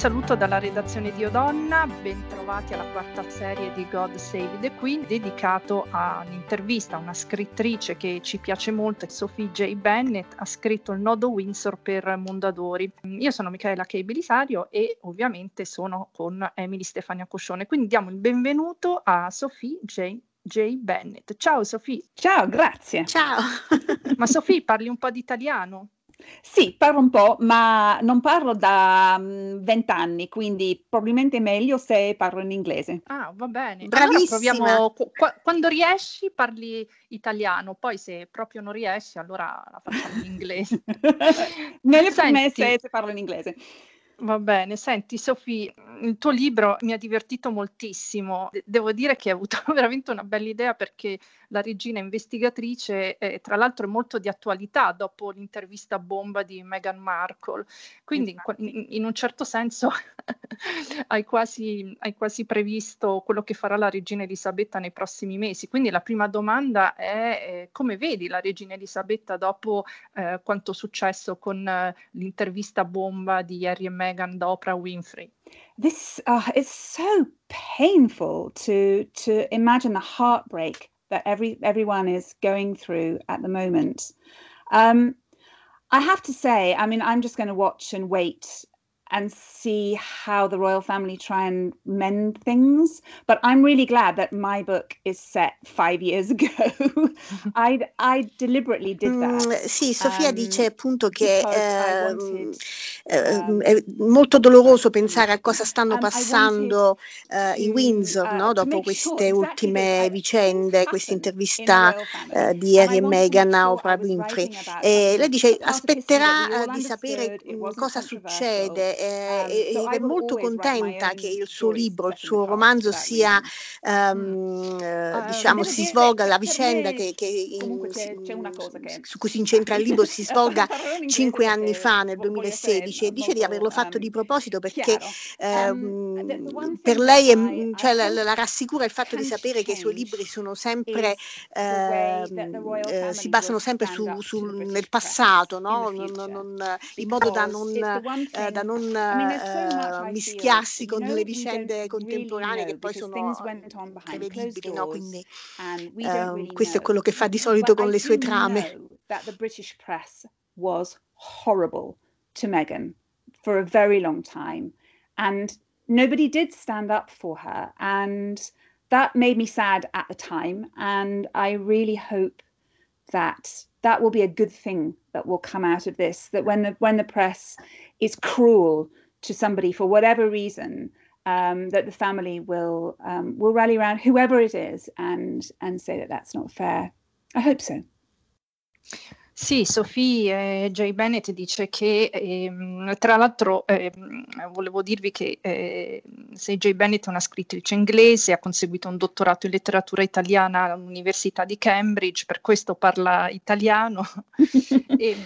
saluto dalla redazione di Odonna, bentrovati alla quarta serie di God Save the Queen, dedicato a un'intervista a una scrittrice che ci piace molto, Sophie J. Bennett, ha scritto Il nodo Windsor per Mondadori. Io sono Michaela Kay Belisario e ovviamente sono con Emily Stefania Coscione, quindi diamo il benvenuto a Sophie J. J. Bennett. Ciao Sophie. Ciao, grazie. Ciao. Ma Sophie, parli un po' di italiano? Sì, parlo un po', ma non parlo da mm, vent'anni, quindi probabilmente è meglio se parlo in inglese. Ah, va bene. Bravissima. Allora proviamo, quando riesci parli italiano, poi se proprio non riesci allora la facciamo in inglese. meglio per me se, se parlo in inglese. Va bene, senti Sofì, il tuo libro mi ha divertito moltissimo. devo dire che hai avuto veramente una bella idea perché la regina investigatrice, eh, tra l'altro, è molto di attualità dopo l'intervista bomba di Meghan Markle. Quindi, in, in, un certo senso, hai, quasi, hai, quasi, previsto quello che farà la regina Elisabetta nei prossimi mesi. Quindi, la prima domanda è: eh, come vedi la regina Elisabetta dopo eh, quanto successo con eh, l'intervista bomba di Harry e Meghan da Oprah Winfrey? This uh, is so painful to to imagine the heartbreak that every everyone is going through at the moment. Um, I have to say, I mean, I'm just going to watch and wait and see how the royal family try and mend things. But I'm really glad that my book is set five years ago. I, I deliberately did that. Mm, sì, Sofia um, dice appunto che eh, wanted, um, è molto doloroso pensare a cosa stanno passando wanted, uh, i Windsor uh, no? dopo queste sure ultime vicende, questa intervista uh, di Harry e Meghan a Oprah Winfrey. E lei dice aspetterà di sapere cosa succede eh, um, ed è molto contenta che il suo libro, il suo romanzo sia, um, diciamo, si svolga la vicenda che, che, in, su cui si incentra il libro si svolga cinque anni fa, nel 2016, e dice di averlo fatto di proposito perché um, per lei è, cioè, la, la, rassicura il fatto di sapere che i suoi libri sono sempre, eh, eh, si basano sempre su, su, nel passato, no? non, non, in modo da non, eh, da non uh, mischiarsi con le vicende contemporanee che poi sono prevedibili, no? quindi uh, questo è quello che fa di solito con le sue trame. That the British press was horrible to Meghan for a very long time, and nobody did stand up for her, and that made me sad at the time, and I really hope that that will be a good thing that will come out of this that when the when the press is cruel to somebody for whatever reason um, that the family will um, will rally around whoever it is and and say that that's not fair. I hope so Sì, Sophie eh, J. Bennett dice che, ehm, tra l'altro, ehm, volevo dirvi che eh, se J. Bennett è una scrittrice inglese, ha conseguito un dottorato in letteratura italiana all'Università di Cambridge, per questo parla italiano, e,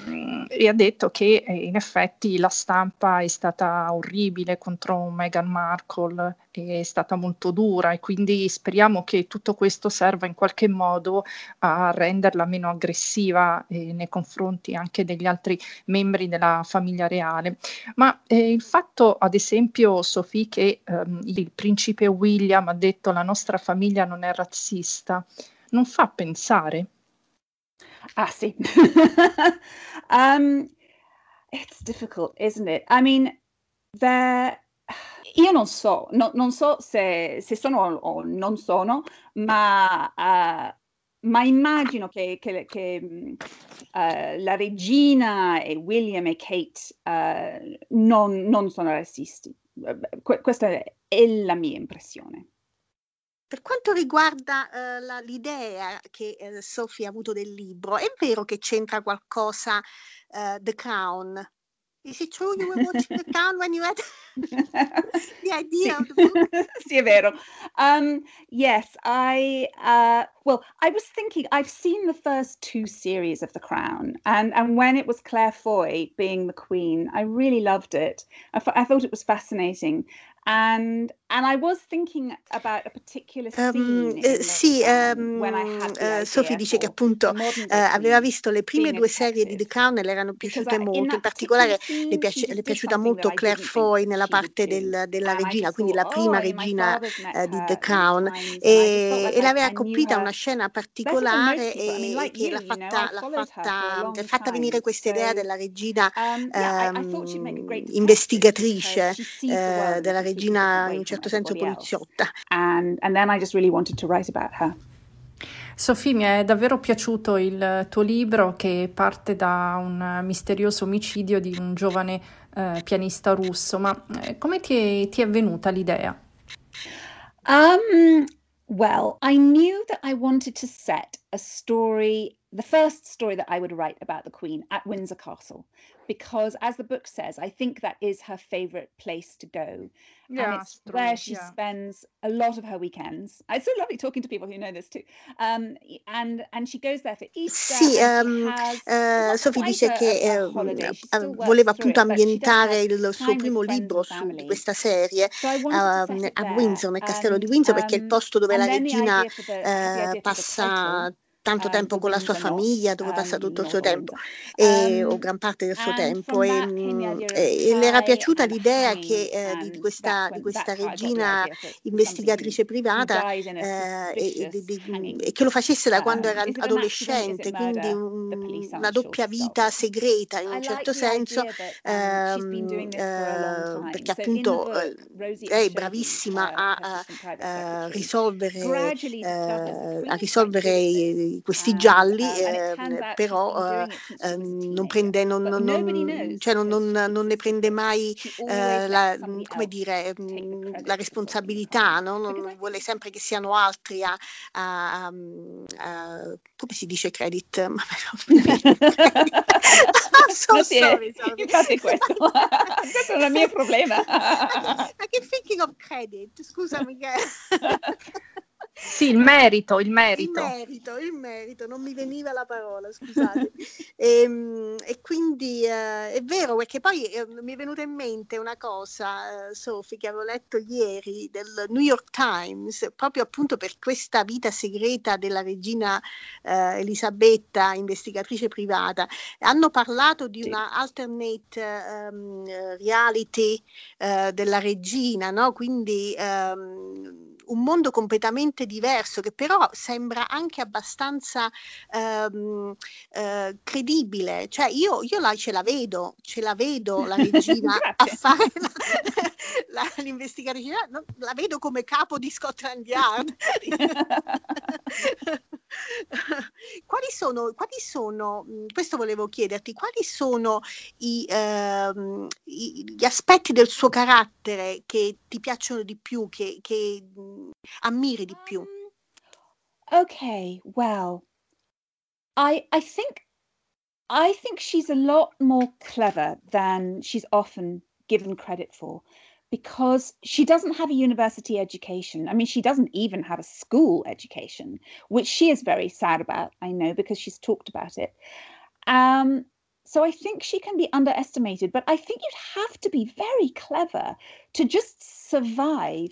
e, ha detto che eh, in effetti la stampa è stata orribile contro Meghan Markle, è stata molto dura e quindi speriamo che tutto questo serva in qualche modo a renderla meno aggressiva eh, nei confronti anche degli altri membri della famiglia reale. Ma eh, il fatto, ad esempio, Sophie, che ehm, il principe William ha detto la nostra famiglia non è razzista, non fa pensare? Ah sì. um, it's difficult, isn't it? I mean, there io non so, no, non so se, se, sono o non sono, ma, uh, ma immagino che, che, che uh, la regina e William e Kate uh, non, non, sono razzisti. Que- questa è la mia impressione. Per quanto riguarda uh, la, l'idea che uh, Sophie ha avuto del libro, è vero che c'entra qualcosa uh, The Crown Is it true you were watching The Crown when you had the idea of the book? sì, è vero. Um, yes, I, uh, well, I was thinking, I've seen the first two series of The Crown, and, and when it was Claire Foy being the Queen, I really loved it. I, I thought it was fascinating. And and I was thinking about a particular ehm, scene um, sì, um, uh, Sophie dice che appunto uh, aveva visto le prime due serie di The Crown e le erano piaciute molto, in particolare le, piace, le è piaciuta molto Claire Foy nella parte del, della regina, quindi la prima oh, regina uh, di The Crown. e, e l'aveva colpita una scena particolare e, che l'ha fatta, l'ha fatta, fatta venire questa idea della regina um, investigatrice uh, della regina in un certo senso poliziotta. And, and then I just really wanted to write about her. Sofì, mi è davvero piaciuto il tuo libro che parte da un misterioso omicidio di un giovane eh, pianista russo, ma eh, come ti è, ti è venuta l'idea? Um, well, I knew that I wanted to set a story, the first story that I would write about the Queen at Windsor Castle. Because as the book says i think that is her favorite place to go yeah, and it's true. where she yeah. spends a lot of her weekends it's so lovely talking to people who know this too um, and and she goes there for Easter sì um, uh, Sophie dice che uh, voleva appunto ambientare il suo primo libro su di questa serie uh, a Windsor nel castello di Windsor perché è il posto dove la regina uh, passa tanto tempo con la sua famiglia, dove passa tutto il suo tempo, e, o gran parte del suo tempo. E, e, le era piaciuta l'idea che, eh, di, questa, di, questa, regina investigatrice privata eh, e, e, che lo facesse da quando era adolescente, quindi un, una doppia vita segreta in un certo senso, ehm, eh, perché appunto eh, è bravissima a, a, a risolvere, a risolvere questi ah, gialli, eh, però eh, non, prende, non, non, non, cioè non, ne prende mai eh, la, come dire, mm, la responsabilità, no? non vuole sempre che siano altri a, a, a, a come si dice credit? so sorry, sorry. Infatti questo, questo è il mio problema. Ma che thinking of credit? Scusami. Sì, il merito, il merito. Il merito, il merito, non mi veniva la parola, scusate. e, ehm, e, quindi eh, è vero, perché poi eh, mi è venuta in mente una cosa, eh, Sophie, che avevo letto ieri del New York Times, proprio appunto per questa vita segreta della regina eh, Elisabetta, investigatrice privata. Hanno parlato di sì. una alternate um, reality eh, della regina, no? Quindi um, un mondo completamente diverso che però sembra anche abbastanza ehm, eh, credibile. Cioè io, io la, ce la vedo, ce la vedo la regina a fare la, la, l'investigatrice, no, la vedo come capo di Scotland Yard. quali, sono, quali sono, questo volevo chiederti, quali sono i, ehm, gli aspetti del suo carattere che ti piacciono di più, che, che ammiri di più? Um, okay, well, I I think I think she's a lot more clever than she's often given credit for because she doesn't have a university education. I mean, she doesn't even have a school education, which she is very sad about, I know, because she's talked about it. Um, so I think she can be underestimated, but I think you'd have to be very clever to just survive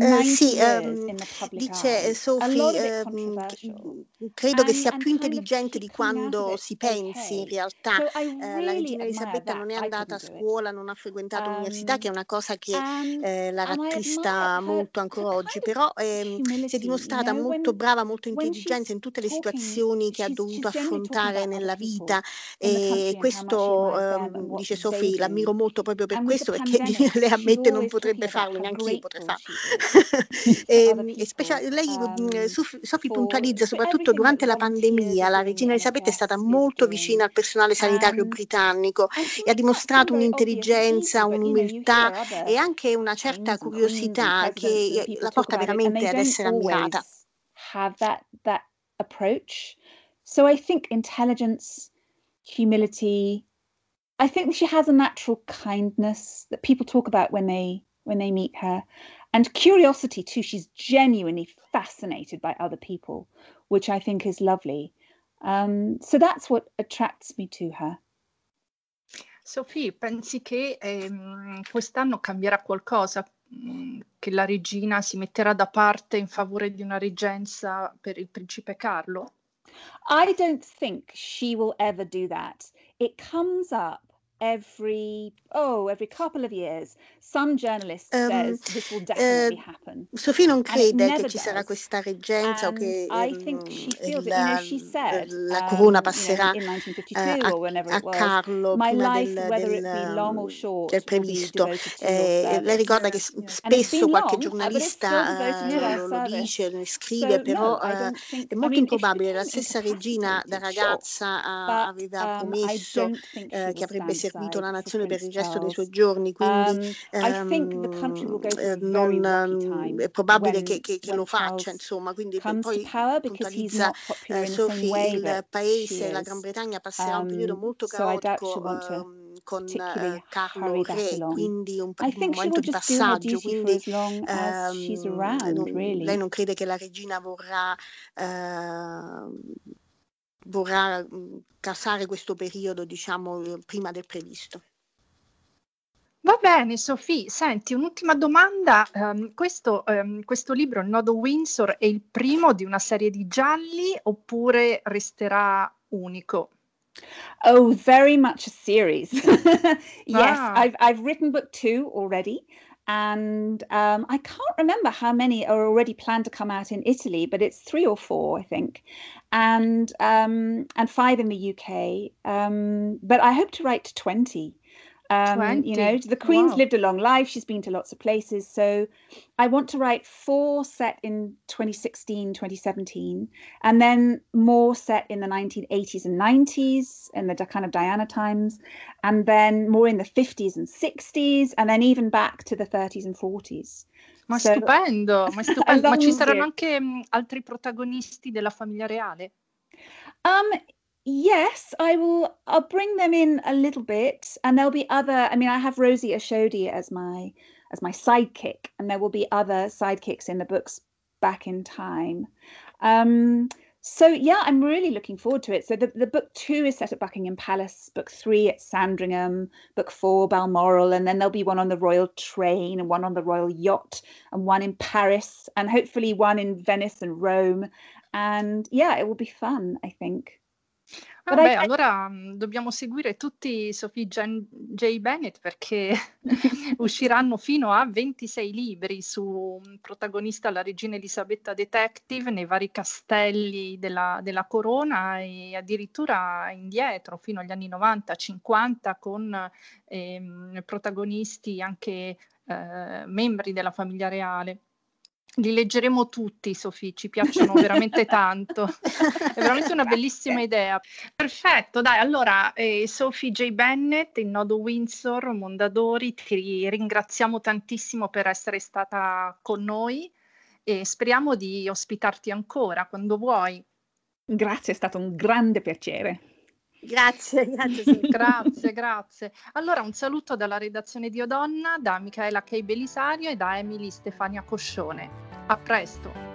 Uh, sì, um, dice Sophie, uh, credo che sia più intelligente di quando si pensi in realtà. Uh, la regina Elisabetta non è andata a scuola, non ha frequentato um, l'università, che è una cosa che eh, la rattrista molto ancora oggi, però eh, si è dimostrata molto brava, molto intelligente in tutte le situazioni che ha dovuto affrontare nella vita. e questo, ehm, dice Sophie, l'ammiro molto proprio per questo, perché lei ammette non potrebbe farlo, neanche io potrei farlo. e, e specia- lei, um, Sophie puntualizza soprattutto durante la pandemia, la regina Elisabetta è stata molto vicina al personale sanitario um, britannico e ha dimostrato un'intelligenza, un'umiltà e anche una certa curiosità che la porta veramente ad essere ammirata. Have that, that approach. So I think intelligence, humility, I think she has a natural kindness that people talk about when they when they meet her. and curiosity too. She's genuinely fascinated by other people, which I think is lovely. Um, so that's what attracts me to her. Sophie, pensi che ehm, quest'anno cambierà qualcosa mm, che la regina si metterà da parte in favore di una reggenza per il principe Carlo? I don't think she will ever do that. It comes up every oh every couple of years some journalist um, says this will definitely uh, happen. Sophie non crede che ci sarà questa reggenza o che um, il, la, you know, said, la corona passerà um, you know, a, a, Carlo My prima life, del, del, del previsto. eh, lei ricorda che spesso qualche long, giornalista uh, lo, dice lo scrive so, però no, uh, think, è molto I mean, improbabile. La stessa regina da ragazza sure, aveva um, promesso che avrebbe servito servito la nazione per il resto dei suoi giorni, quindi um, um, non, è probabile che, che, che lo faccia, insomma, quindi poi puntualizza uh, Sophie, il paese, la Gran Bretagna passerà un periodo um, molto caotico uh, con uh, Carlo Re, quindi un, un momento di passaggio, quindi um, around, non, really. lei non crede che la regina vorrà uh, vorrà casare questo periodo, diciamo, prima del previsto. Va bene, Sofì. Senti, un'ultima domanda. Um, questo, um, questo, libro, Il nodo Windsor, è il primo di una serie di gialli oppure resterà unico? Oh, very much a series. yes, ah. I've, I've written book two already. And um, I can't remember how many are already planned to come out in Italy, but it's three or four, I think, and um, and five in the UK. Um, but I hope to write twenty. Um, you know, the Queen's wow. lived a long life. She's been to lots of places. So I want to write four set in 2016, 2017, and then more set in the 1980s and 90s in the kind of Diana times, and then more in the 50s and 60s, and then even back to the 30s and 40s. Ma so, stupendo, ma, stupendo. ma ci saranno anche um, altri protagonisti della famiglia reale? Um, Yes, I will. I'll bring them in a little bit, and there'll be other. I mean, I have Rosie Ashodi as my as my sidekick, and there will be other sidekicks in the books back in time. Um, so yeah, I'm really looking forward to it. So the, the book two is set at Buckingham Palace, book three at Sandringham, book four Balmoral, and then there'll be one on the royal train and one on the royal yacht and one in Paris and hopefully one in Venice and Rome. And yeah, it will be fun, I think. Ah beh, allora mh, dobbiamo seguire tutti Sophie Jen- J. Bennett perché usciranno fino a 26 libri su protagonista la regina Elisabetta Detective nei vari castelli della, della corona e addirittura indietro fino agli anni 90-50 con ehm, protagonisti anche eh, membri della famiglia reale. Li leggeremo tutti, Sofì, ci piacciono veramente tanto. È veramente una bellissima idea. Perfetto, dai, allora eh, Sophie J. Bennett, il nodo Windsor, Mondadori, ti ringraziamo tantissimo per essere stata con noi e speriamo di ospitarti ancora quando vuoi. Grazie, è stato un grande piacere. Grazie, grazie. Sì. grazie, grazie. Allora un saluto dalla redazione di Odonna, da Michaela Kei Belisario e da Emily Stefania Coscione. A presto!